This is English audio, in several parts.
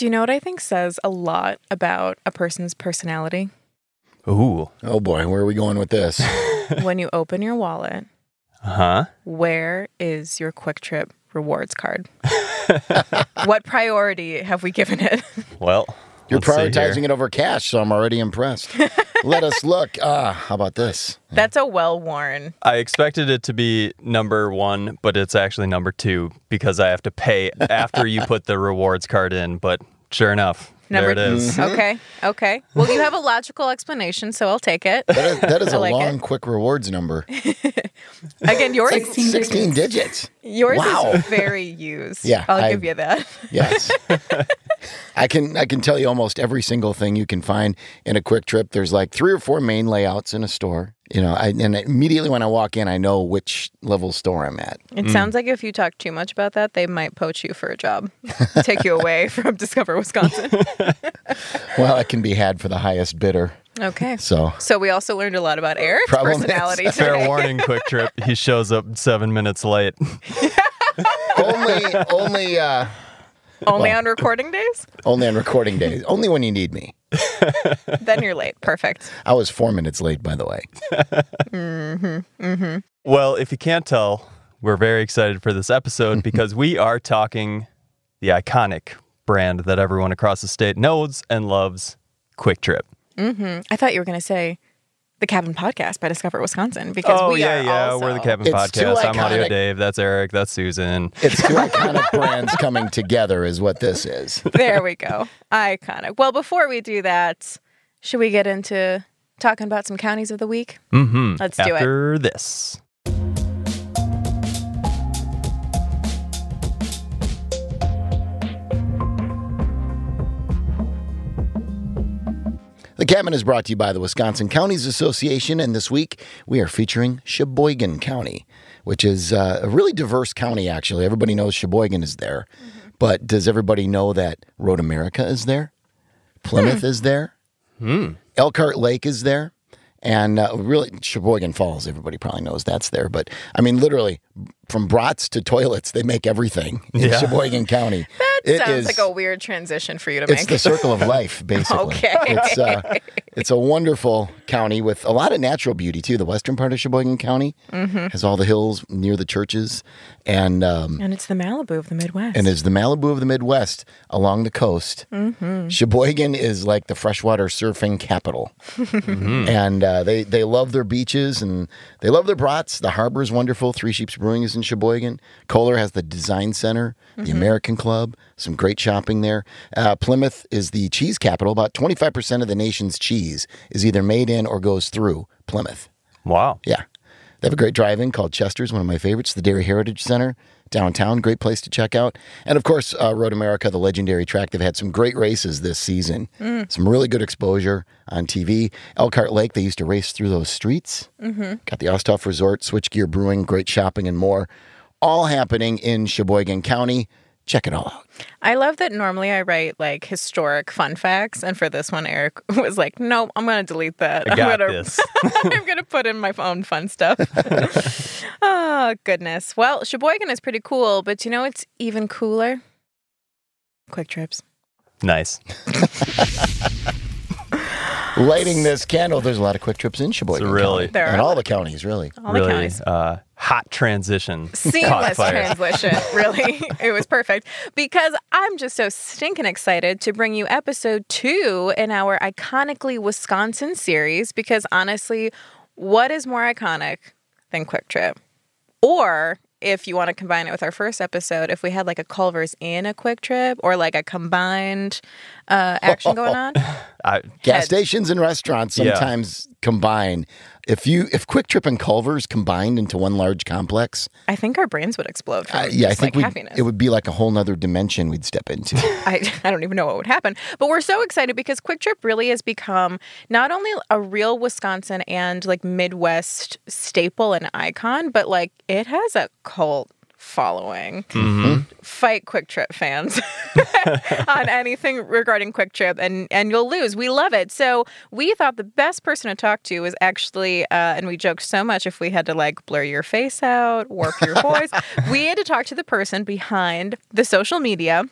Do you know what I think says a lot about a person's personality? Ooh. Oh boy, where are we going with this? when you open your wallet, Huh? where is your Kwik Trip rewards card? what priority have we given it? Well, You're let's prioritizing it over cash, so I'm already impressed. Let us look. Ah, how about this? That's a well worn. I expected it to be number one, but it's actually number two because I have to pay after you put the rewards card in. But sure enough, Number there it is. Okay. Okay. Well, you have a logical explanation, so I'll take it. That is, that is I a like long, it. quick rewards number. Again, yours 16 16 digits. digits. yours Wow. is very used. Yeah, I'll I- give you that. Yes. I can I can tell you almost every single thing you can find in a Kwik Trip. There's like three or four main layouts in a store. You know, I, and immediately when I walk in, I know which level store I'm at. It sounds like if you talk too much about that, they might poach you for a job, take you away from Discover Wisconsin. Well, it can be had for the highest bidder. Okay. So So we also learned a lot about Eric's Problem is- personality Fair warning, Kwik Trip. He shows up seven minutes late. only only uh, Only on recording days? only on recording days. Only when you need me. Then you're late. Perfect. I was four minutes late, by the way. Mm-hmm, mm-hmm. Well, if you can't tell, we're very excited for this episode because we are talking the iconic brand that everyone across the state knows and loves, Kwik Trip. Mm-hmm. I thought you were going to say the Cabin Podcast by Discover Wisconsin because oh we yeah, are yeah. also... We're the Cabin It's Podcast. I'm Audio. Dave. That's Eric. That's Susan. It's two iconic brands coming together, is what this is. There we go. Iconic. Well, before we do that, should we get into talking about some counties of the week? Mm-hmm. Let's do it. After this. Cabin is brought to you by the Wisconsin Counties Association, and this week we are featuring Sheboygan County, which is uh, a really diverse county, actually. Everybody knows Sheboygan is there, but does everybody know that Road America is there? Plymouth is there? Elkhart Lake is there? And uh, really, Sheboygan Falls, everybody probably knows that's there. But I mean, literally, from brats to toilets, they make everything in Yeah. Sheboygan County. That It sounds is- like a weird transition for you to it's make. It's the circle of life, basically. Okay. It's uh, it's a wonderful county with a lot of natural beauty too. The western part of Sheboygan County Mm-hmm. has all the hills near the churches, and um, and it's the Malibu of the Midwest. and it's the Malibu of the Midwest along the coast. Mm-hmm. Sheboygan is like the freshwater surfing capital, and uh, they they love their beaches and they love their brats. The harbor is wonderful. Three Sheeps Brewing is in Sheboygan. Kohler has the Design Center, the American Club, some great shopping there. Uh, Plymouth is the cheese capital. About twenty five percent of the nation's cheese is either made in or goes through Plymouth. Wow. Yeah. They have a great drive in called Chester's, one of my favorites, the Dairy Heritage Center downtown. Great place to check out. And of course, uh, Road America, the legendary track. They've had some great races this season, some really good exposure on TV. Elkhart Lake, they used to race through those streets. Mm-hmm. Got the Osthoff Resort, Switchgear Brewing, great shopping, and more. All happening in Sheboygan County. Check it all out. I love that normally I write like historic fun facts, and for this one, Eric was like, "Nope, I'm going to delete that. I am got gonna. I'm going to put in my own fun stuff." oh goodness. Well, Sheboygan is pretty cool, but you know it's even cooler? Kwik Trips. Nice. Lighting this candle, there's a lot of Kwik Trips in Sheboygan really- County. There and are. all the counties, really. All the really counties. uh, hot transition. Seamless transition, really. it was perfect because I'm just so stinking excited to bring you episode two in our iconically Wisconsin series. Because honestly, what is more iconic than Kwik Trip? Or if you want to combine it with our first episode, if we had like a Culver's in a Kwik Trip or like a combined uh, action going on, I, Gas Head. stations and restaurants Yeah. sometimes combine. If you if Kwik Trip and Culver's combined into one large complex, I think our brains would explode from uh, yeah, I think like happiness. it would be like a whole nother dimension we'd step into. I, I don't even know what would happen. But we're so excited because Kwik Trip really has become not only a real Wisconsin and like Midwest staple and icon, but like it has a cult following. Fight Kwik Trip fans on anything regarding Kwik Trip, and and you'll lose. We love it. So we thought the best person to talk to was actually, uh, and we joked so much if we had to like blur your face out, warp your voice, we had to talk to the person behind the social media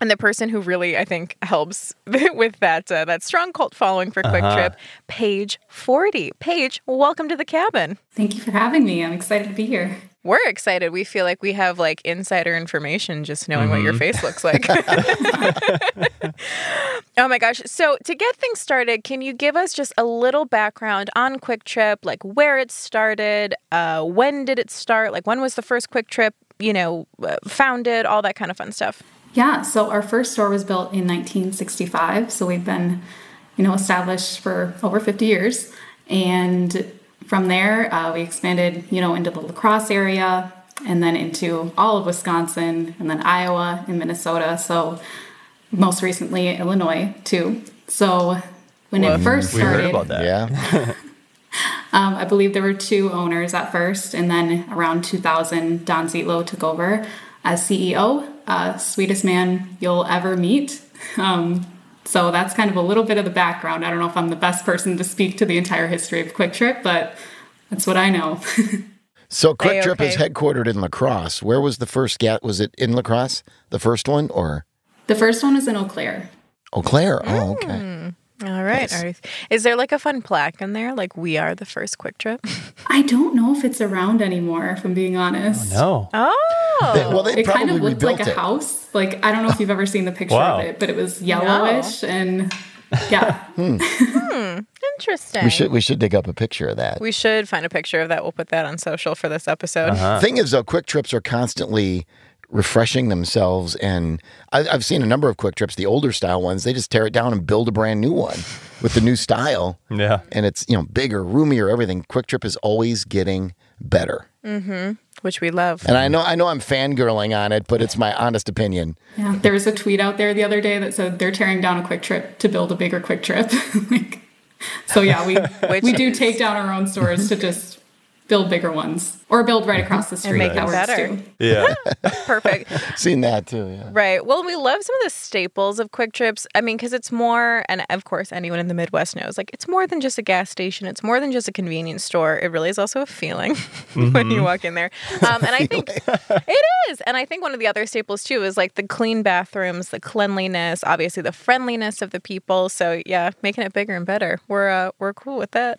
and the person who really I think helps with that uh, that strong cult following for Kwik Uh-huh. Trip, Paige Forde. Paige, welcome to the cabin. Thank you for having me. I'm excited to be here. We're excited. We feel like we have like insider information just knowing what your face looks like. oh my gosh. So, to get things started, can you give us just a little background on Kwik Trip, like where it started, uh, when did it start, like when was the first Kwik Trip, you know, uh, founded, all that kind of fun stuff? Yeah, so our first store was built in 1965, so we've been, you know, established for over 50 years. And from there, uh, we expanded, you know, into the La Crosse area and then into all of Wisconsin and then Iowa and Minnesota. So most recently, Illinois too. So when it first We started, heard about that. Yeah. Um, I believe there were two owners at first, and then around 2000, Don Zietlow took over as CEO. Uh, sweetest man you'll ever meet. Um, so that's kind of a little bit of the background. I don't know if I'm the best person to speak to the entire history of Kwik Trip, but that's what I know. So Kwik Trip is headquartered in La Crosse. Where was the first gat? Was it in La Crosse, the first one, or the first one was in Eau Claire. Eau Claire? Oh, okay. Mm. All right. All right. Is there like a fun plaque in there? Like, we are the first Kwik Trip? I don't know if it's around anymore, if I'm being honest. No. Oh. They- well, they It probably kind of looked rebuilt like a it. house. Like I don't know if you've ever seen the picture Wow. of it, but it was yellowish and yeah. Interesting. We should we should dig up a picture of that. We should find a picture of that. We'll put that on social for this episode. Uh-huh. Thing is, though, Kwik Trips are constantly refreshing themselves, and I, I've seen a number of Kwik Trips, the older style ones. They just tear it down and build a brand new one with the new style, Yeah. and it's you know bigger, roomier, everything. Kwik Trip is always getting better, mm-hmm. Which we love. and I know I know I'm fangirling on it, but it's my honest opinion. Yeah, there was a tweet out there the other day that said they're tearing down a Kwik Trip to build a bigger Kwik Trip. like, so yeah, we we do take down our own stores to just build bigger ones or build right across the street. And make that better. too. Yeah. Perfect. Seen that too. Yeah. Right. Well, we love some of the staples of Kwik Trips. I mean, because it's more, and of course, anyone in the Midwest knows, like, it's more than just a gas station. It's more than just a convenience store. It really is also a feeling when you walk in there. Um, and I think it is. And I think one of the other staples, too, is like the clean bathrooms, the cleanliness, obviously the friendliness of the people. So, yeah, making it bigger and better. We're, uh, we're cool with that.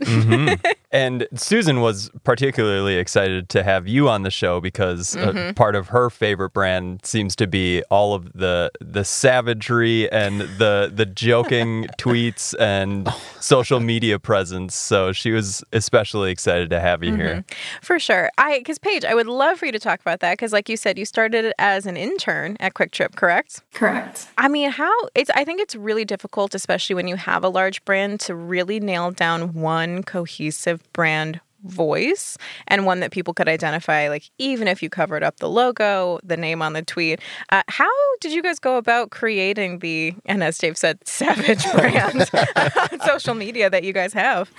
And Susan was particularly excited to have you on the show because uh, part of her favorite brand seems to be all of the the savagery and the the joking tweets and social media presence. So she was especially excited to have you here. For sure. I because Paige, I would love for you to talk about that because, like you said, you started as an intern at Kwik Trip, correct? Correct. I mean, how it's I think it's really difficult, especially when you have a large brand, to really nail down one cohesive brand voice and one that people could identify like even if you covered up the logo the name on the tweet uh, how did you guys go about creating the and as dave said savage brand on social media that you guys have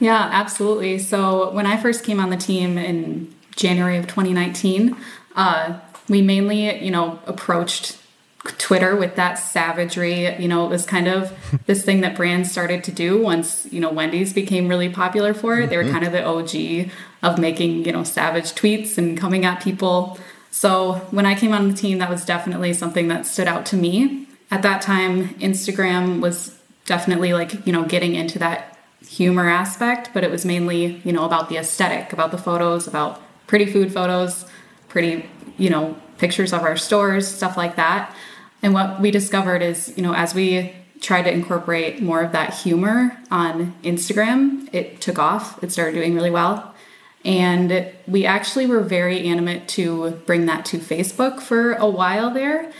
Yeah, absolutely. So when I first came on the team in January of 2019, uh, we mainly, you know, approached Twitter with that savagery. You know, it was kind of this thing that brands started to do once, you know, Wendy's became really popular for it. They were mm-hmm. kind of the OG of making, you know, savage tweets and coming at people. So when I came on the team, that was definitely something that stood out to me. At that time, Instagram was definitely like, you know, getting into that humor aspect, but it was mainly, you know, about the aesthetic, about the photos, about pretty food photos, pretty, you know, pictures of our stores, stuff like that. And what we discovered is, you know, as we tried to incorporate more of that humor on Instagram, it took off. It started doing really well. And we actually were very animate to bring that to Facebook for a while there.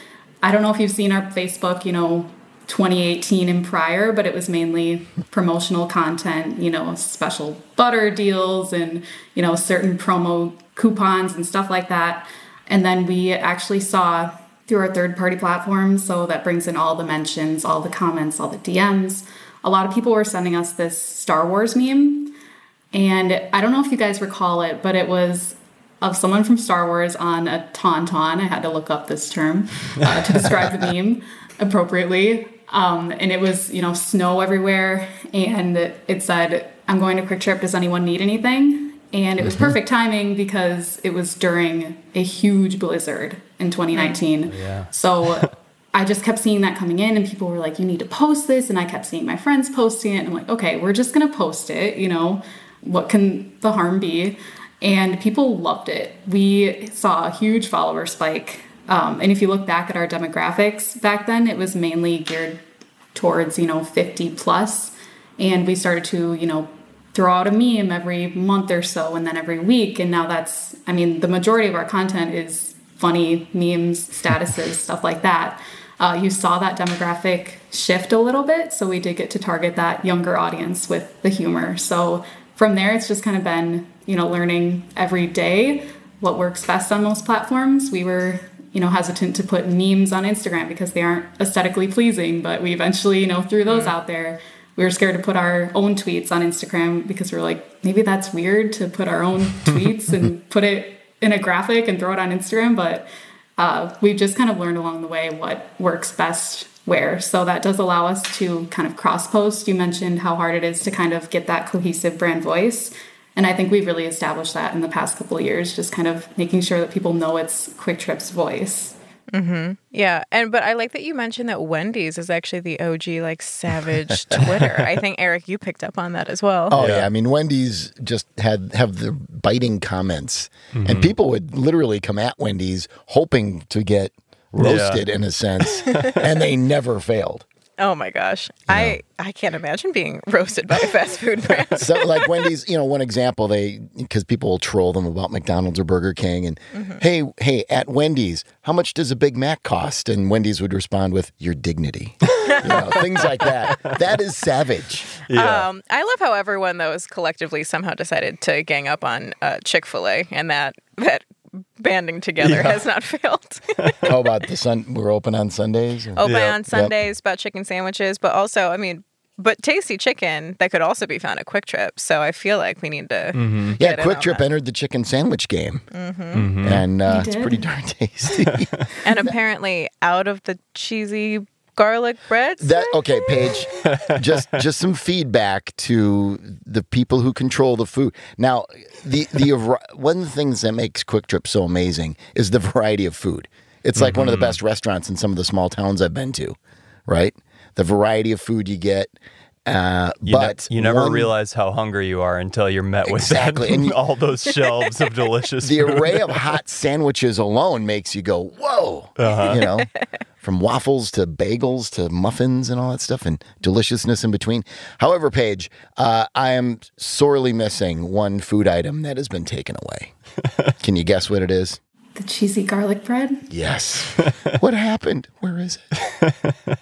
I don't know if you've seen our Facebook, you know, 2018 and prior, but it was mainly promotional content, you know, special butter deals and, you know, certain promo coupons and stuff like that. And then we actually saw through our third party platforms, so that brings in all the mentions, all the comments, all the DMs. A lot of people were sending us this Star Wars meme. And I don't know if you guys recall it, but it was of someone from Star Wars on a tauntaun. I had to look up this term uh, to describe the meme appropriately. Um, and it was, you know, snow everywhere. And it said, I'm going to Kwik Trip. Does anyone need anything? And it was perfect timing because it was during a huge blizzard in 2019. Yeah. So I just kept seeing that coming in, and people were like, "You need to post this," and I kept seeing my friends posting it. And I'm like, "Okay, we're just gonna post it." You know, what can the harm be? And people loved it. We saw a huge follower spike. Um, and if you look back at our demographics back then, it was mainly geared towards you know 50 plus. plus, and we started to you know throw out a meme every month or so, and then every week. And now that's, I mean, the majority of our content is funny memes, statuses, stuff like that uh, you saw that demographic shift a little bit. So we did get to target that younger audience with the humor. So from there, it's just kind of been, you know, learning every day what works best on most platforms. We were, you know, hesitant to put memes on Instagram because they aren't aesthetically pleasing, but we eventually, you know, threw those out there. We were scared to put our own tweets on Instagram because we are like, maybe that's weird to put our own tweets and put it in a graphic and throw it on Instagram, but uh, we've just kind of learned along the way what works best where. So that does allow us to kind of cross post. You mentioned how hard it is to kind of get that cohesive brand voice. And I think we've really established that in the past couple years, just kind of making sure that people know it's Kwik Trip's voice. Mm-hmm. Yeah, and but I like that you mentioned that Wendy's is actually the OG like savage Twitter. I think Eric, you picked up on that as well. Oh yeah, yeah. I mean Wendy's just had have the biting comments, mm-hmm. and people would literally come at Wendy's hoping to get roasted yeah. in a sense, and they never failed. Oh my gosh. I I can't imagine being roasted by a fast food brand. so like Wendy's, you know, one example they because people will troll them about McDonald's or Burger King and mm-hmm. hey, hey, at Wendy's, how much does a Big Mac cost? And Wendy's would respond with your dignity. you know, things like that. That is savage. Yeah. Um, I love how everyone though has collectively somehow decided to gang up on uh, Chick-fil-A and that that banding together yeah. has not failed. How about the sun? We're open on Sundays. Or? Open on Sundays, yep. about chicken sandwiches, but also, I mean, but tasty chicken that could also be found at Kwik Trip. So I feel like we need to. Mm-hmm. Yeah, Kwik Trip that. entered the chicken sandwich game, mm-hmm. Mm-hmm. and uh, it's pretty darn tasty. and apparently, out of the cheesy garlic bread. That okay, Paige. just just some feedback to the people who control the food. Now, the the one of the things that makes Kwik Trip so amazing is the variety of food. It's like mm-hmm. one of the mm-hmm. best restaurants in some of the small towns I've been to. Right, the variety of food you get. Uh, you but ne- you never one, realize how hungry you are until you're met with exactly. that, and all those shelves of delicious. The food. array of hot sandwiches alone makes you go, "Whoa!" Uh-huh. You know, from waffles to bagels to muffins and all that stuff, and deliciousness in between. However, Paige, uh, I am sorely missing one food item that has been taken away. Can you guess what it is? The cheesy garlic bread. Yes. what happened? Where is it?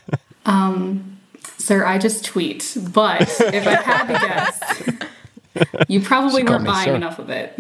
Um Sir, I just tweet, but if I had to guess, you probably weren't buying sir. enough of it.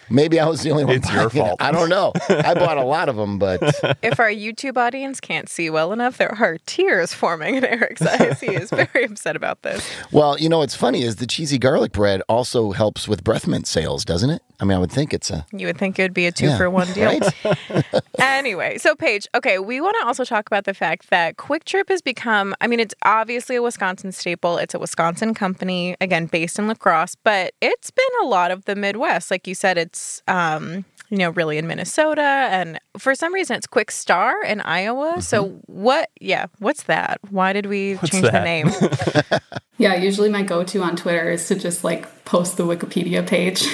Maybe I was the only one. It's your fault. It. I don't know. I bought a lot of them, but if our YouTube audience can't see well enough, there are tears forming in Eric's eyes. He is very upset about this. Well, you know what's funny is the cheesy garlic bread also helps with breath mint sales, doesn't it? I mean, I would think it's a. You would think it would be a two yeah, for one deal. Right? anyway, so Paige, okay, we want to also talk about the fact that Kwik Trip has become, I mean, it's obviously a Wisconsin staple. It's a Wisconsin company, again, based in La Crosse, but it's been a lot of the Midwest. Like you said, it's, um, you know, really in Minnesota. And for some reason, it's Kwik Star in Iowa. Mm-hmm. So, what, yeah, what's that? Why did we what's change that? the name? yeah, usually my go to on Twitter is to just like post the Wikipedia page.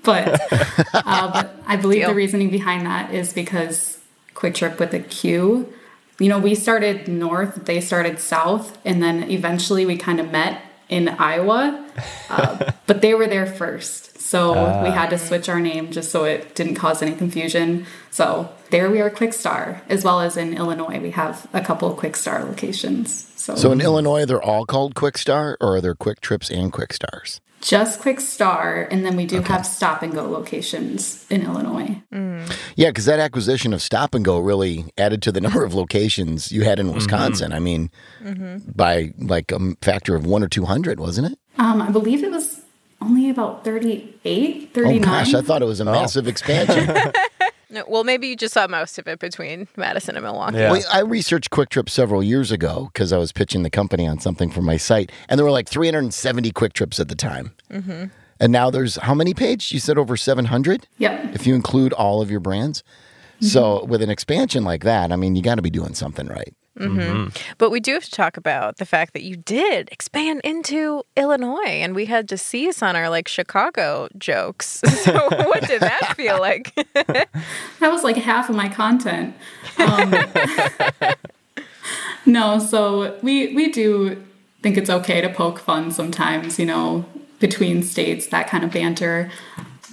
but, uh, but I believe Deal. the reasoning behind that is because QuikTrip with a Q. You know, we started north, they started south, and then eventually we kind of met in Iowa, uh, but they were there first. So uh. we had to switch our name just so it didn't cause any confusion. So there we are, Kwik Star, as well as in Illinois, we have a couple Kwik Star locations. So, so in Illinois, they're all called Kwik Star, or are there Kwik Trips and Kwik Stars? Just Kwik Star, and then we do okay. have Stop and Go locations in Illinois. Mm. Yeah, because that acquisition of Stop and Go really added to the number of locations you had in mm-hmm. Wisconsin. Mm-hmm. I mean, mm-hmm. by like a factor of one or two hundred, wasn't it? Um, I believe it was only about 38, 39. Oh gosh, I thought it was a oh. massive expansion. No, well, maybe you just saw most of it between Madison and Milwaukee. Yeah. Well, I researched Kwik Trip several years ago because I was pitching the company on something for my site, and there were like 370 Kwik Trips at the time. Mm-hmm. And now there's how many pages? You said over 700? Yep. If you include all of your brands. So with an expansion like that, I mean, you got to be doing something right. But we do have to talk about the fact that you did expand into Illinois and we had to cease on our like Chicago jokes. So what did that feel like? That was like half of my content. Um, no, so we we do think it's okay to poke fun sometimes, you know, between states, that kind of banter.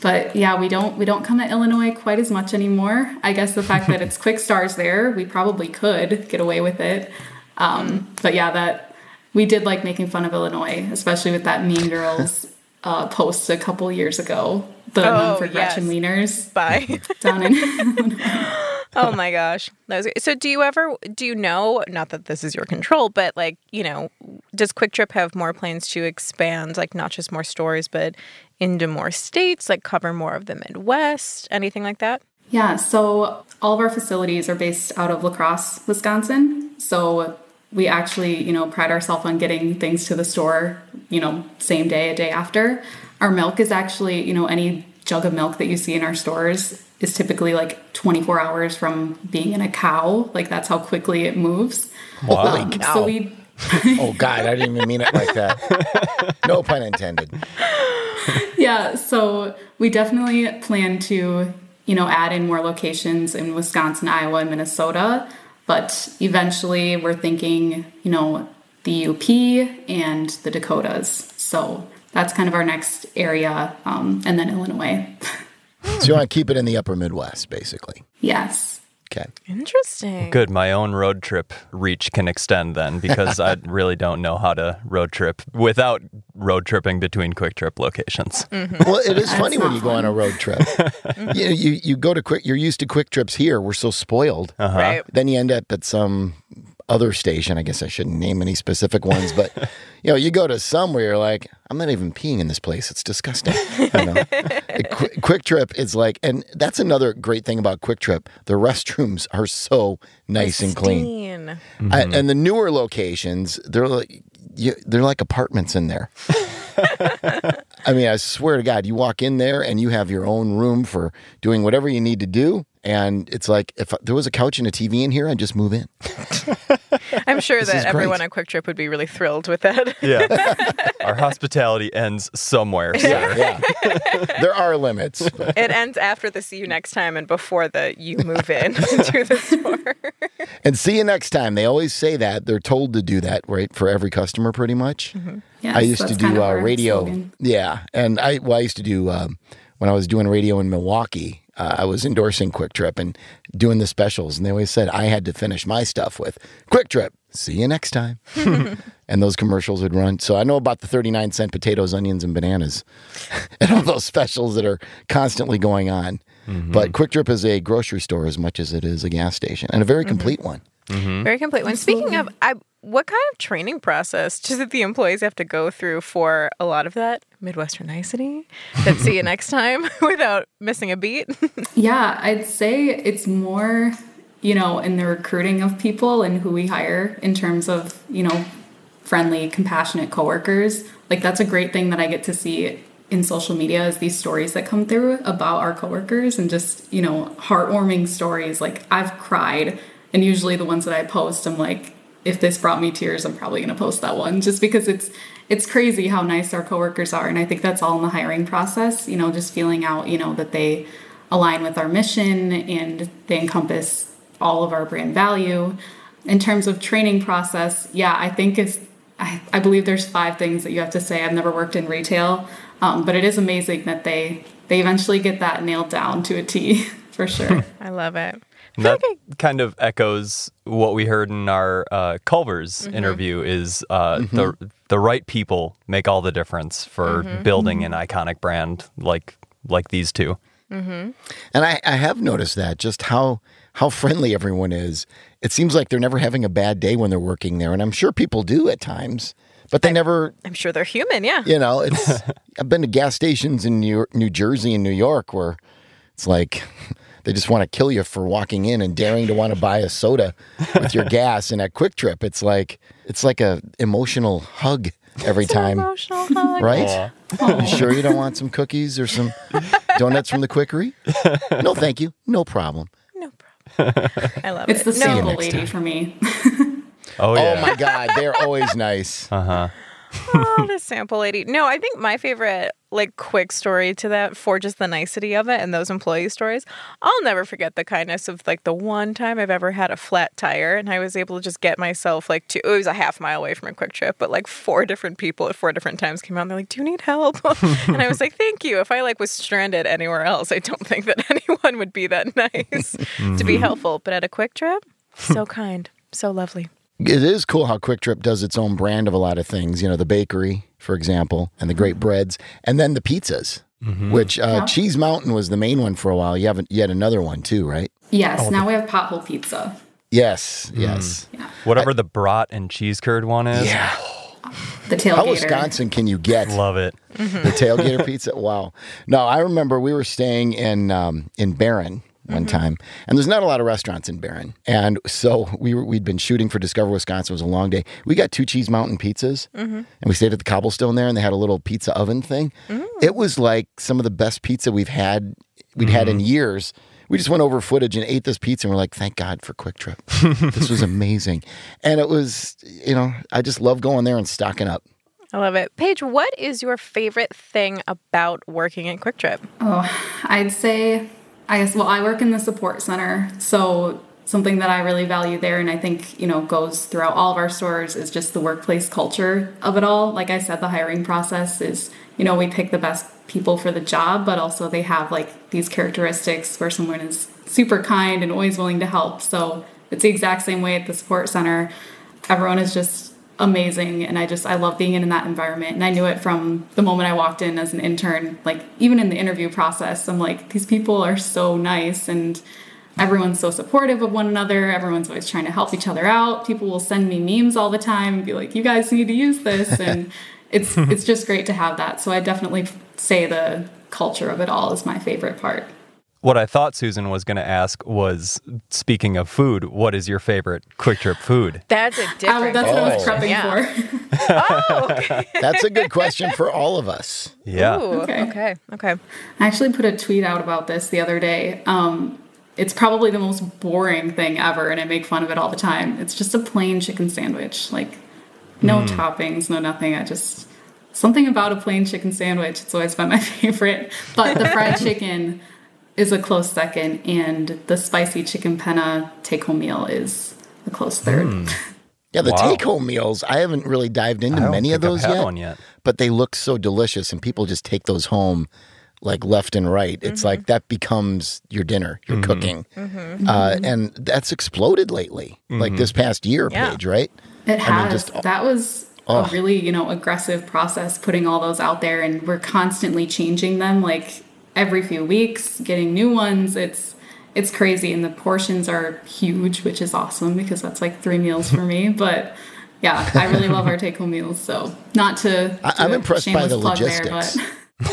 But yeah, we don't we don't come to Illinois quite as much anymore. I guess the fact that it's Kwik Stars there, we probably could get away with it. Um, but yeah, that we did like making fun of Illinois, especially with that Mean Girls uh, post a couple years ago. The one Oh, for Gretchen yes. Wieners Bye. down in Oh my gosh. Was so do you ever do you know not that this is your control, but like, you know, does Kwik Trip have more plans to expand like not just more stores but into more states, like cover more of the Midwest, anything like that? Yeah, so all of our facilities are based out of La Crosse, Wisconsin. So we actually, you know, pride ourselves on getting things to the store, you know, same day, a day after. Our milk is actually, you know, any jug of milk that you see in our stores is typically like 24 hours from being in a cow. Like that's how quickly it moves. Holy Um, cow. So we oh, God, I didn't even mean it like that. no pun intended. yeah, so we definitely plan to, you know, add in more locations in Wisconsin, Iowa, and Minnesota. But eventually we're thinking, you know, the UP and the Dakotas. So that's kind of our next area, um, and then Illinois. So you want to keep it in the upper Midwest, basically. yes. Okay. Interesting. Good. My own road trip reach can extend then because I really don't know how to road trip without road tripping between Kwik Trip locations. Mm-hmm. Well, it is funny when not you go on a road trip. you, you you go to quick. You're used to Kwik Trips here. We're so spoiled. Uh-huh. Right. Then you end up at some other station. I guess I shouldn't name any specific ones, but you know, you go to some where you're like, I'm not even peeing in this place. It's disgusting. You know? Qu- Kwik Trip is like, and that's another great thing about Kwik Trip. The restrooms are so nice and clean. Pristine. I, mm-hmm. and the newer locations, they're like you, they're like apartments in there. I mean, I swear to God, you walk in there and you have your own room for doing whatever you need to do. And it's like if there was a couch and a TV in here, I'd just move in. I'm sure is that everyone great. at Kwik Trip would be really thrilled with that. Yeah. Our hospitality ends somewhere. sir. Yeah, there are limits. but- it ends after the see you next time and before the you move in to the store. And see you next time. They always say that. They're told to do that, right? For every customer, pretty much. Yes, I used to do kind of uh, radio. slogan. Yeah, and I well, I used to do um, when I was doing radio in Milwaukee. Uh, I was endorsing Kwik Trip and doing the specials, and they always said I had to finish my stuff with Kwik Trip. See you next time. and those commercials would run. So I know about the thirty-nine cent potatoes, onions, and bananas, and all those specials that are constantly going on. Mm-hmm. But Kwik Trip is a grocery store as much as it is a gas station, and a very mm-hmm. complete one. Mm-hmm. Very complete. When speaking of, I, what kind of training process does the employees have to go through for a lot of that Midwestern nicety? That see you next time without missing a beat. Yeah, I'd say it's more, you know, in the recruiting of people and who we hire in terms of, you know, friendly, compassionate coworkers. Like that's a great thing that I get to see in social media is these stories that come through about our coworkers and just, you know, heartwarming stories. Like I've cried and usually the ones that I post, I'm like, if this brought me tears, I'm probably gonna post that one just because it's it's crazy how nice our coworkers are. And I think that's all in the hiring process, you know, just feeling out, you know, that they align with our mission and they encompass all of our brand value. In terms of training process, yeah, I think it's I, I believe there's five things that you have to say. I've never worked in retail, um, but it is amazing that they they eventually get that nailed down to a T for sure. I love it. And that kind of echoes what we heard in our uh, Culver's mm-hmm. interview is uh, the mm-hmm. the right people make all the difference for mm-hmm. building an iconic brand like like these two. And I, I have noticed that just how how friendly everyone is. It seems like they're never having a bad day when they're working there, and I'm sure people do at times, but they never. I'm sure they're human. Yeah. You know, it's. I've been to gas stations in New, York, New Jersey and New York where it's like they just want to kill you for walking in and daring to want to buy a soda with your gas. And at Kwik Trip, it's like it's like a emotional hug every time, Emotional hug. right? You sure you don't want some cookies or some donuts from the Quickery? No, thank you. No problem. No problem. I love It's it. the no, lady time. for me. Oh yeah. Oh my God, they're always nice. Uh huh. Oh, the sample lady. No, I think my favorite, like, quick story to that for just the nicety of it and those employee stories. I'll never forget the kindness of like the one time I've ever had a flat tire and I was able to just get myself like to. It was a half mile away from a Kwik Trip, but like four different people at four different times came out. and They're like, "Do you need help?" and I was like, "Thank you." If I like was stranded anywhere else, I don't think that anyone would be that nice to be mm-hmm. helpful. But at a Kwik Trip, so kind, so lovely. It is cool how Kwik Trip does its own brand of a lot of things. You know, the bakery, for example, and the great breads, and then the pizzas. Which uh, Yeah. Cheese Mountain was the main one for a while. You have yet another one too, right? Yes, now we have pothole pizza. Yes, yes. Yeah. Whatever the brat and cheese curd one is. Yeah. The tailgater. How Wisconsin can you get? Love it. the tailgater pizza. Wow. No, I remember we were staying in um, in Barron one mm-hmm. time, and there's not a lot of restaurants in Barron, and so we were, we'd been shooting for Discover Wisconsin. It was a long day. We got two Cheese Mountain pizzas, mm-hmm. and we stayed at the Cobblestone there, and they had a little pizza oven thing. Mm. It was like some of the best pizza we've had we'd had in mm-hmm. years. We just went over footage and ate this pizza, and we're like, "Thank God for Kwik Trip. this was amazing." And it was, you know, I just love going there and stocking up. I love it. Paige, what is your favorite thing about working at Kwik Trip? Oh, I'd say, I guess, well, I work in the support center. So something that I really value there and I think, you know, goes throughout all of our stores is just the workplace culture of it all. Like I said, the hiring process is, you know, we pick the best people for the job, but also they have like these characteristics where someone is super kind and always willing to help. So it's the exact same way at the support center. Everyone is just amazing and I just I love being in that environment. And I knew it from the moment I walked in as an intern like even in the interview process I'm like these people are so nice and everyone's so supportive of one another. Everyone's always trying to help each other out. People will send me memes all the time and be like you guys need to use this and it's it's just great to have that. So I definitely say the culture of it all is my favorite part What I thought Susan was going to ask was speaking of food, what is your favorite Kwik Trip food? That's a I- different. that's what I was Oh. prepping Yeah. for oh, okay. That's a good question for all of us. Yeah. Ooh, Okay. okay. Okay. I actually put a tweet out about this the other day. Um, it's probably the most boring thing ever, and I make fun of it all the time. It's just a plain chicken sandwich, like no toppings, no nothing. I just something about a plain chicken sandwich. It's always been my favorite. But the fried chicken is a close second, and the spicy chicken penna take-home meal is a close third. Yeah, the Wow. take home meals, I haven't really dived into many of those yet, one yet. But they look so delicious, and people just take those home like left and right. It's Mm-hmm. like that becomes your dinner, your cooking. Mm-hmm. Uh, mm-hmm. and that's exploded lately, like this past year, Yeah. Paige, right? It I mean, has. just- that was Oh. a really, you know, aggressive process putting all those out there and we're constantly changing them like every few weeks, getting new ones. It's it's crazy and the portions are huge, which is awesome because that's like three meals for me, but yeah, I really love our take home meals. So, not to, I- I'm impressed by the plug there, logistics.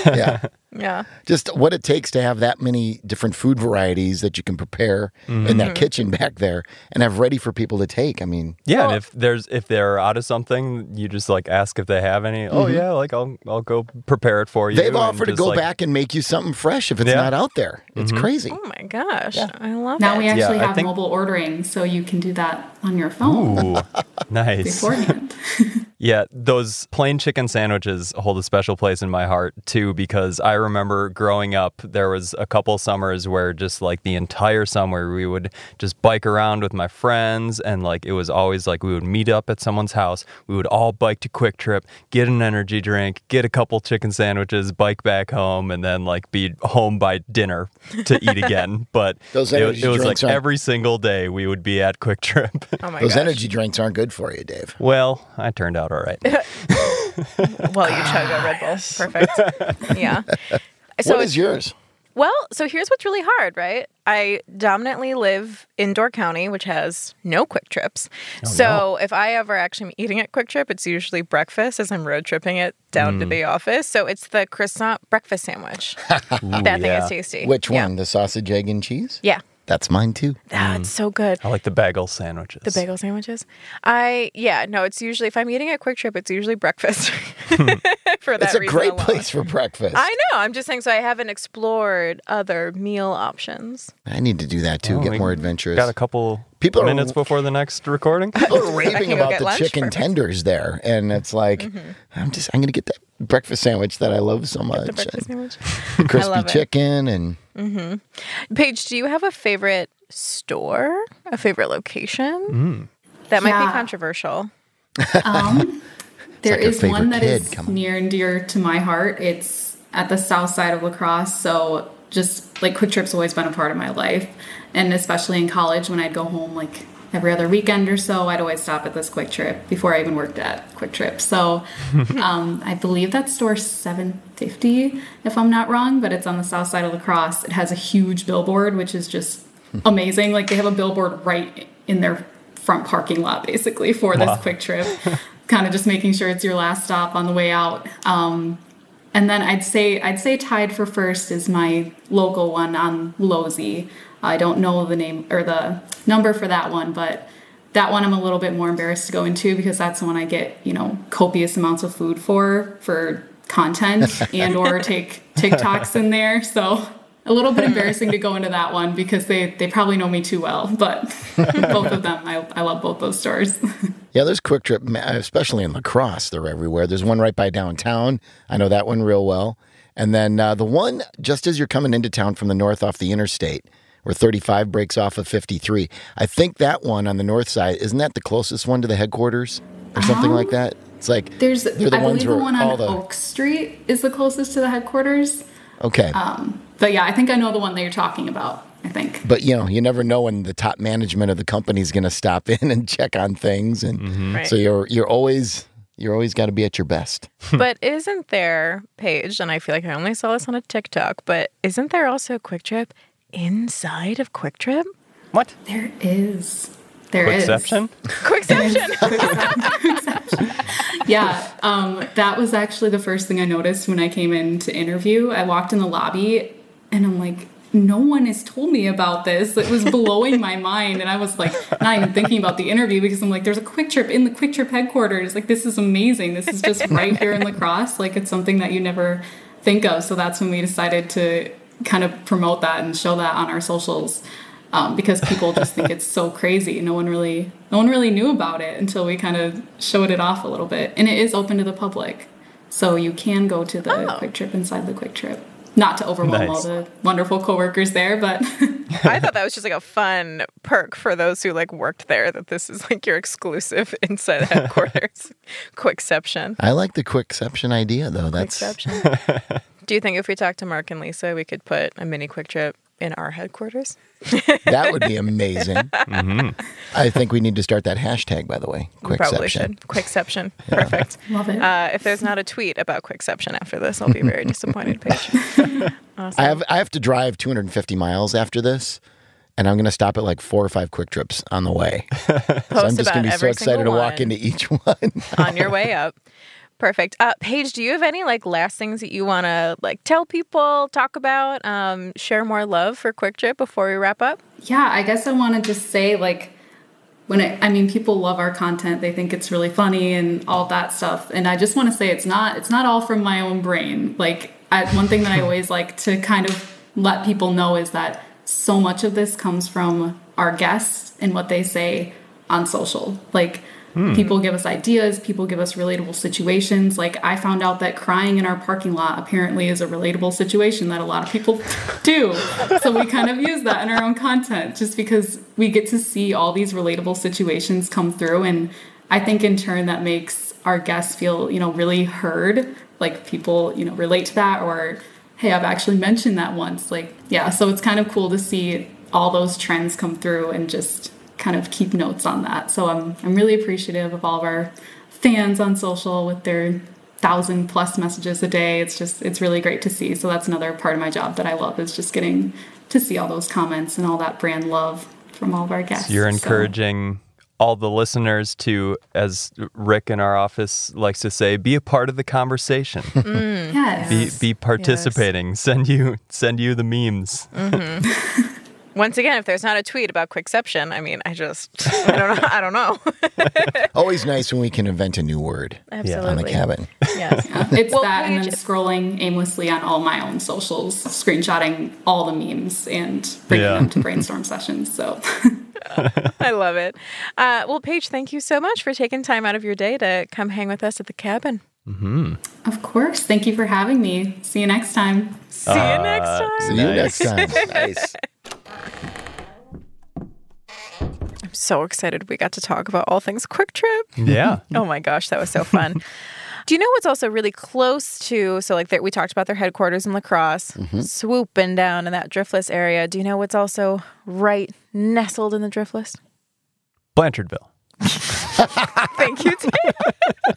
but yeah. Yeah. Just what it takes to have that many different food varieties that you can prepare in Mm-hmm. that kitchen back there and have ready for people to take. I mean, Yeah, Well- and if there's if they're out of something, you just like ask if they have any. Oh yeah, like I'll I'll go prepare it for you. they've offered to go like- back and make you something fresh if it's Yeah. not out there. It's crazy. Oh my gosh. I love that. now it. we actually I have think- mobile ordering so you can do that on your phone Ooh, nice. beforehand. Yeah, those plain chicken sandwiches hold a special place in my heart too because I remember growing up there was a couple summers where just like the entire summer we would just bike around with my friends and like it was always like we would meet up at someone's house, we would all bike to Kwik Trip, get an energy drink, get a couple chicken sandwiches, bike back home and then like be home by dinner to eat again. But Those it, energy it was like drinks aren't- every single day we would be at Kwik Trip. oh my Those gosh. energy drinks aren't good for you, Dave. well, I turned out all right. Well, you chug a Red Bull. Perfect. Yeah. So what is yours? Well, so here's what's really hard, right? I dominantly live in Door County, which has no Kwik Trips. Oh, so if I ever actually am eating at Kwik Trip, it's usually breakfast as I'm road tripping it down to mm. the office. So it's the croissant breakfast sandwich. that thing yeah. is tasty. Which Yeah. one? The sausage, egg, and cheese? Yeah. That's mine too. That's so good. I like the bagel sandwiches. The bagel sandwiches. I yeah, no, it's usually if I'm eating at Kwik Trip, it's usually breakfast. For that It's a reason great alone. place for breakfast. I know. I'm just saying. So I haven't explored other meal options. I need to do that too. Oh, get more adventurous. Got a couple People are- minutes before the next recording. People are raving about the chicken Perfect. tenders there, and it's like, Mm-hmm. I'm just, I'm gonna get that breakfast sandwich that I love so much, The breakfast and sandwich. crispy love it. chicken, and Paige, do you have a favorite store? A favorite location? That might be controversial. Um, there like is one favorite that kid is coming. near and dear to my heart. It's at the south side of La Crosse. So just like Kwik Trip's always been a part of my life. And especially in college when I'd go home like every other weekend or so, I'd always stop at this Kwik Trip before I even worked at Kwik Trip. So um, I believe that store 750, if I'm not wrong, but it's on the south side of La Crosse. It has a huge billboard, which is just amazing. Like they have a billboard right in their front parking lot basically for this Kwik Trip kind of just making sure it's your last stop on the way out um, and then i'd say i'd say tied for first is my local one on losey i don't know the name or the number for that one but that one i'm a little bit more embarrassed to go into because that's the one i get you know copious amounts of food for for content and or take tiktoks in there so a little bit embarrassing to go into that one because they, they probably know me too well, but both of them, I, I love both those stores. yeah, there's Kwik Trip, especially in La Crosse. They're everywhere. There's one right by downtown. I know that one real well. And then uh, the one just as you're coming into town from the north off the interstate, where 35 breaks off of 53. I think that one on the north side isn't that the closest one to the headquarters or something like um, that? It's like There's, they're the I ones believe the one on the Oak Street is the closest to the headquarters. okay. Um, but yeah, I think I know the one that you're talking about. I think. but you know, you never know when the top management of the company is going to stop in and check on things, and mm-hmm. Right. so you're you're always you're always got to be at your best. but isn't there, Paige, and I feel like I only saw this on a TikTok, but isn't there also a Kwik Trip inside of Kwik Trip? what? There is. There is. Exception? Quickception. yeah, um, that was actually the first thing I noticed when I came in to interview. I walked in the lobby and I'm like, no one has told me about this. It was blowing my mind. And I was like, not even thinking about the interview because I'm like, there's a Kwik Trip in the Kwik Trip headquarters. Like, this is amazing. This is just right here in La Crosse. Like, it's something that you never think of. So that's when we decided to kind of promote that and show that on our socials. Um, because people just think it's so crazy. No one really, no one really knew about it until we kind of showed it off a little bit. And it is open to the public, so you can go to the Oh. Kwik Trip inside the Kwik Trip. Not to overwhelm all the wonderful coworkers there, but I thought that was just like a fun perk for those who like worked there. That this is like your exclusive inside headquarters. Quickception. I like the quickception idea though. That's Quickception. Do you think if we talked to Mark and Lisa, we could put a mini Kwik Trip in our headquarters? that would be amazing. I think we need to start that hashtag by the way. We Probably Quickception. should. Quickception. Perfect. love it. Uh, if there's not a tweet about Quickception after this, I'll be very disappointed, Paige. I have I have to drive 250 miles after this, and I'm going to stop at like four or five Kwik Trips on the way. Post so I'm just going to be so excited to walk into each one. on your way up. Perfect. Uh, Paige, do you have any like last things that you want to like tell people, talk about, um, share more love for Kwik Trip before we wrap up? yeah, I guess I want to just say like when it, I mean people love our content, they think it's really funny and all that stuff. And I just want to say it's not it's not all from my own brain. Like I, one thing that I always like to kind of let people know is that so much of this comes from our guests and what they say on social. Like Hmm. people give us ideas, people give us relatable situations. Like I found out that crying in our parking lot apparently is a relatable situation that a lot of people do. So we kind of use that in our own content just because we get to see all these relatable situations come through and I think in turn that makes our guests feel, you know, really heard. Like people, you know, relate to that or hey, I've actually mentioned that once. Like, yeah, so it's kind of cool to see all those trends come through and just kind of keep notes on that. So I'm I'm really appreciative of all of our fans on social with their thousand plus messages a day. It's just it's really great to see. So that's another part of my job that I love is just getting to see all those comments and all that brand love from all of our guests. You're So- encouraging all the listeners to, as Rick in our office likes to say, be a part of the conversation. Mm. yes. be be participating. Send you send you the memes. Mm-hmm. Once again, if there's not a tweet about Quickception, I mean, I just, I don't know. I don't know. Always nice when we can invent a new word Absolutely. on the cabin. Yes. It's Well, that, and then scrolling aimlessly on all my own socials, screenshotting all the memes and bringing Yeah. them to brainstorm sessions. So, I love it. Uh, well, Paige, thank you so much for taking time out of your day to come hang with us at the cabin. of course, thank you for having me. See you next time. See you next time. See you next time. nice. I'm so excited we got to talk about all things Kwik Trip. Yeah. Oh my gosh, that was so fun. Do you know what's also really close to? So, like, there, we talked about their headquarters in La Crosse, mm-hmm. swooping down in that driftless area. Do you know what's also right nestled in the driftless? Blanchardville. Thank you, Dave.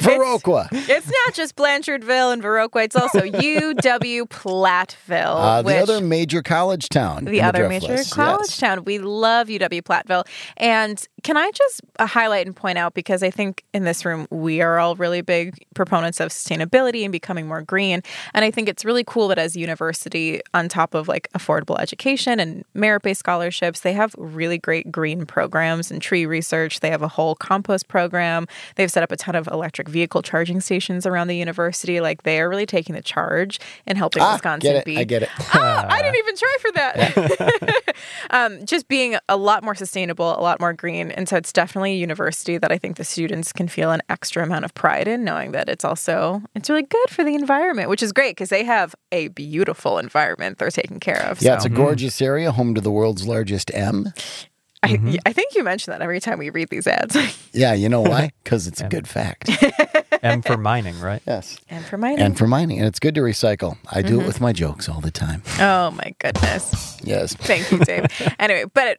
Viroqua. It's not just Blanchardville and Viroqua; it's also UW Platteville, Uh, the which other major college town. the other Driftless. major Yes. college town. We love UW Platteville. And can I just uh, highlight and point out because I think in this room we are all really big proponents of sustainability and becoming more green. And I think it's really cool that as a university, on top of like affordable education and merit-based scholarships, they have really great green programs and tree research. They have a whole compost program. They've set up a ton of electric vehicle charging stations around the university. Like they are really taking the charge and helping Ah, Wisconsin get it. be I get it. oh, I didn't even try for that. um, just being a lot more sustainable, a lot more green. And so it's definitely a university that I think the students can feel an extra amount of pride in, knowing that it's also, it's really good for the environment, which is great because they have a beautiful environment they're taking care of. Yeah, so. it's a gorgeous area, home to the world's largest M. I, I think you mention that every time we read these ads. Yeah, you know why? Because it's a good fact. M for mining, right? Yes. and for mining. And for mining, and it's good to recycle. I do Mm-hmm. it with my jokes all the time. oh my goodness. Yes. Thank you, Dave. anyway, but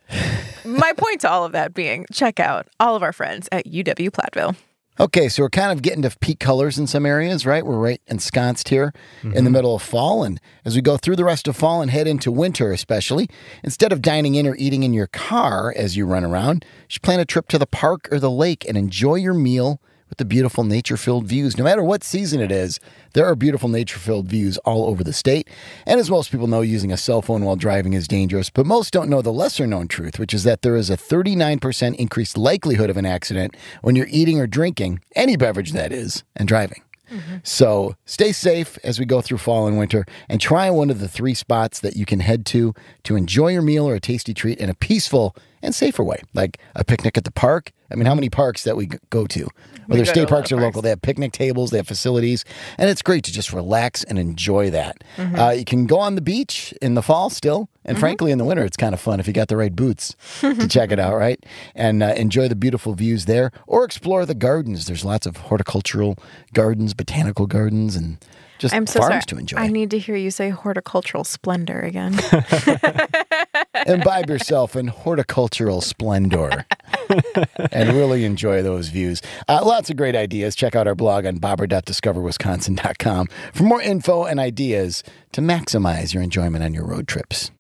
my point to all of that being check out all of our friends at UW Platteville. Okay, so we're kind of getting to peak colors in some areas, right? We're right ensconced here in the mm-hmm. middle of fall. And as we go through the rest of fall and head into winter, especially, instead of dining in or eating in your car as you run around, you should plan a trip to the park or the lake and enjoy your meal with the beautiful nature filled views. No matter what season it is, there are beautiful nature filled views all over the state. And as most people know, using a cell phone while driving is dangerous. But most don't know the lesser known truth, which is that there is a 39% increased likelihood of an accident when you're eating or drinking, any beverage that is, and driving. So stay safe as we go through fall and winter and try one of the three spots that you can head to to enjoy your meal or a tasty treat in a peaceful and safer way, like a picnic at the park. I mean, how many parks that we go to? Whether state parks or parks. local, they have picnic tables, they have facilities, and it's great to just relax and enjoy that. Mm-hmm. Uh, you can go on the beach in the fall still, and frankly, in the winter, it's kind of fun if you got the right boots to check it out, right? And uh, enjoy the beautiful views there, or explore the gardens. There's lots of horticultural gardens, botanical gardens, and just I'm so farms sorry. to enjoy. I need to hear you say horticultural splendor again. Imbibe yourself in horticultural splendor and really enjoy those views. Uh, lots of great ideas. Check out our blog on bobber.discoverwisconsin.com for more info and ideas to maximize your enjoyment on your road trips.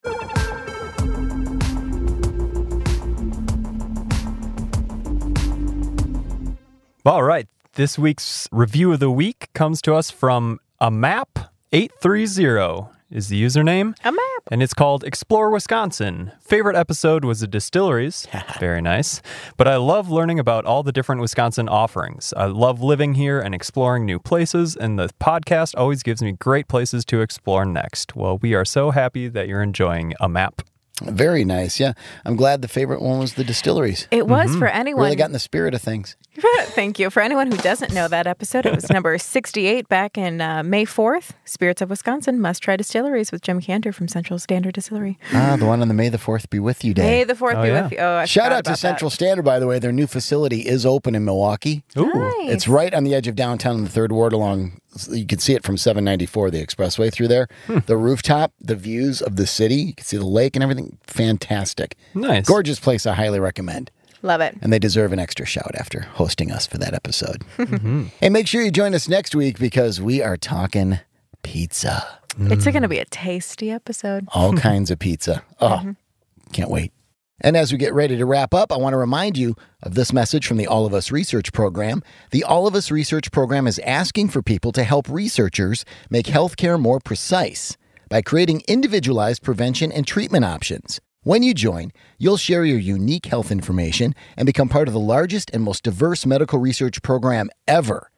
All right. This week's review of the week comes to us from a map 830 is the username. A map. And it's called Explore Wisconsin. Favorite episode was the distilleries. Very nice. But I love learning about all the different Wisconsin offerings. I love living here and exploring new places, and the podcast always gives me great places to explore next. Well, we are so happy that you're enjoying a map. Very nice. Yeah. I'm glad the favorite one was the distilleries. It was for anyone. Really got in the spirit of things. Thank you. For anyone who doesn't know that episode, it was number 68 back in uh, May 4th. Spirits of Wisconsin Must Try Distilleries with Jim Cantor from Central Standard Distillery. Ah, the one on the May the 4th be with you day. May the 4th Oh, be yeah. with you. Oh, I Shout forgot out to Central that. Standard, by the way. Their new facility is open in Milwaukee. Ooh. Nice. It's right on the edge of downtown in the third ward along you can see it from 794 the expressway through there. Hmm. The rooftop the views of the city you can see the lake and everything fantastic. Nice. gorgeous place i highly recommend. Love it. and they deserve an extra shout after hosting us for that episode. Mm-hmm. And make sure you join us next week because we are talking pizza. It's going to mm. be a tasty episode. all kinds of pizza. Oh mm-hmm. can't wait and as we get ready to wrap up, I want to remind you of this message from the All of Us Research Program. The All of Us Research Program is asking for people to help researchers make healthcare more precise by creating individualized prevention and treatment options. When you join, you'll share your unique health information and become part of the largest and most diverse medical research program ever.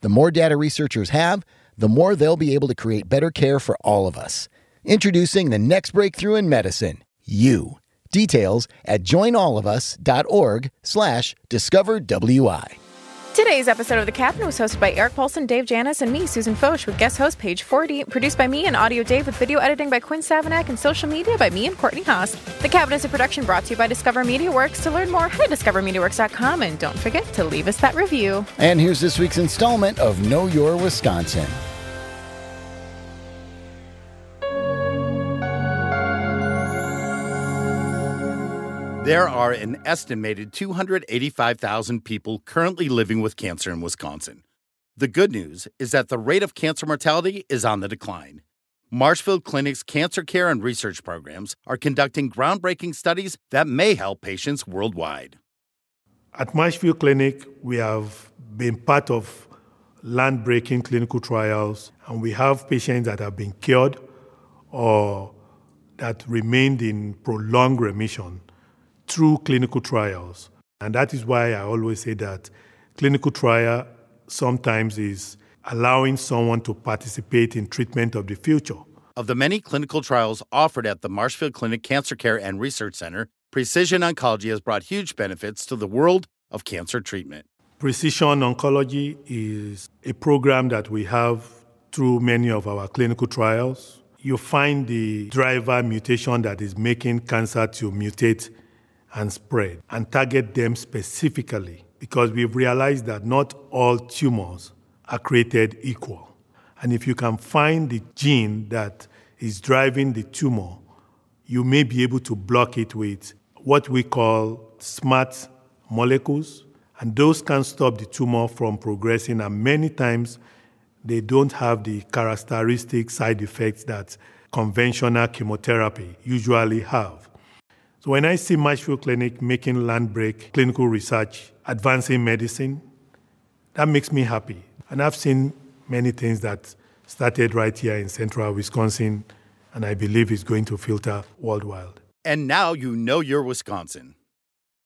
The more data researchers have, the more they'll be able to create better care for all of us. Introducing the next breakthrough in medicine, you. Details at joinallofus.org slash discoverwi. Today's episode of The Cabin was hosted by Eric Paulson, Dave Janis, and me, Susan Foch, with guest host Paige Forde, produced by me and Audio Dave, with video editing by Quinn Savanack, and social media by me and Courtney Haas. The Cabin is a production brought to you by Discover Media Works. To learn more, head to discovermediaworks.com, and don't forget to leave us that review. And here's this week's installment of Know Your Wisconsin. There are an estimated 285,000 people currently living with cancer in Wisconsin. The good news is that the rate of cancer mortality is on the decline. Marshfield Clinic's cancer care and research programs are conducting groundbreaking studies that may help patients worldwide. At Marshfield Clinic, we have been part of land breaking clinical trials, and we have patients that have been cured or that remained in prolonged remission through clinical trials. And that is why I always say that clinical trial sometimes is allowing someone to participate in treatment of the future. Of the many clinical trials offered at the Marshfield Clinic Cancer Care and Research Center, Precision Oncology has brought huge benefits to the world of cancer treatment. Precision Oncology is a program that we have through many of our clinical trials. You find the driver mutation that is making cancer to mutate and spread and target them specifically because we've realized that not all tumors are created equal. And if you can find the gene that is driving the tumor, you may be able to block it with what we call smart molecules. And those can stop the tumor from progressing. And many times, they don't have the characteristic side effects that conventional chemotherapy usually have. So when I see Marshfield Clinic making land break clinical research, advancing medicine, that makes me happy. And I've seen many things that started right here in central Wisconsin, and I believe is going to filter worldwide. And now you know you're Wisconsin.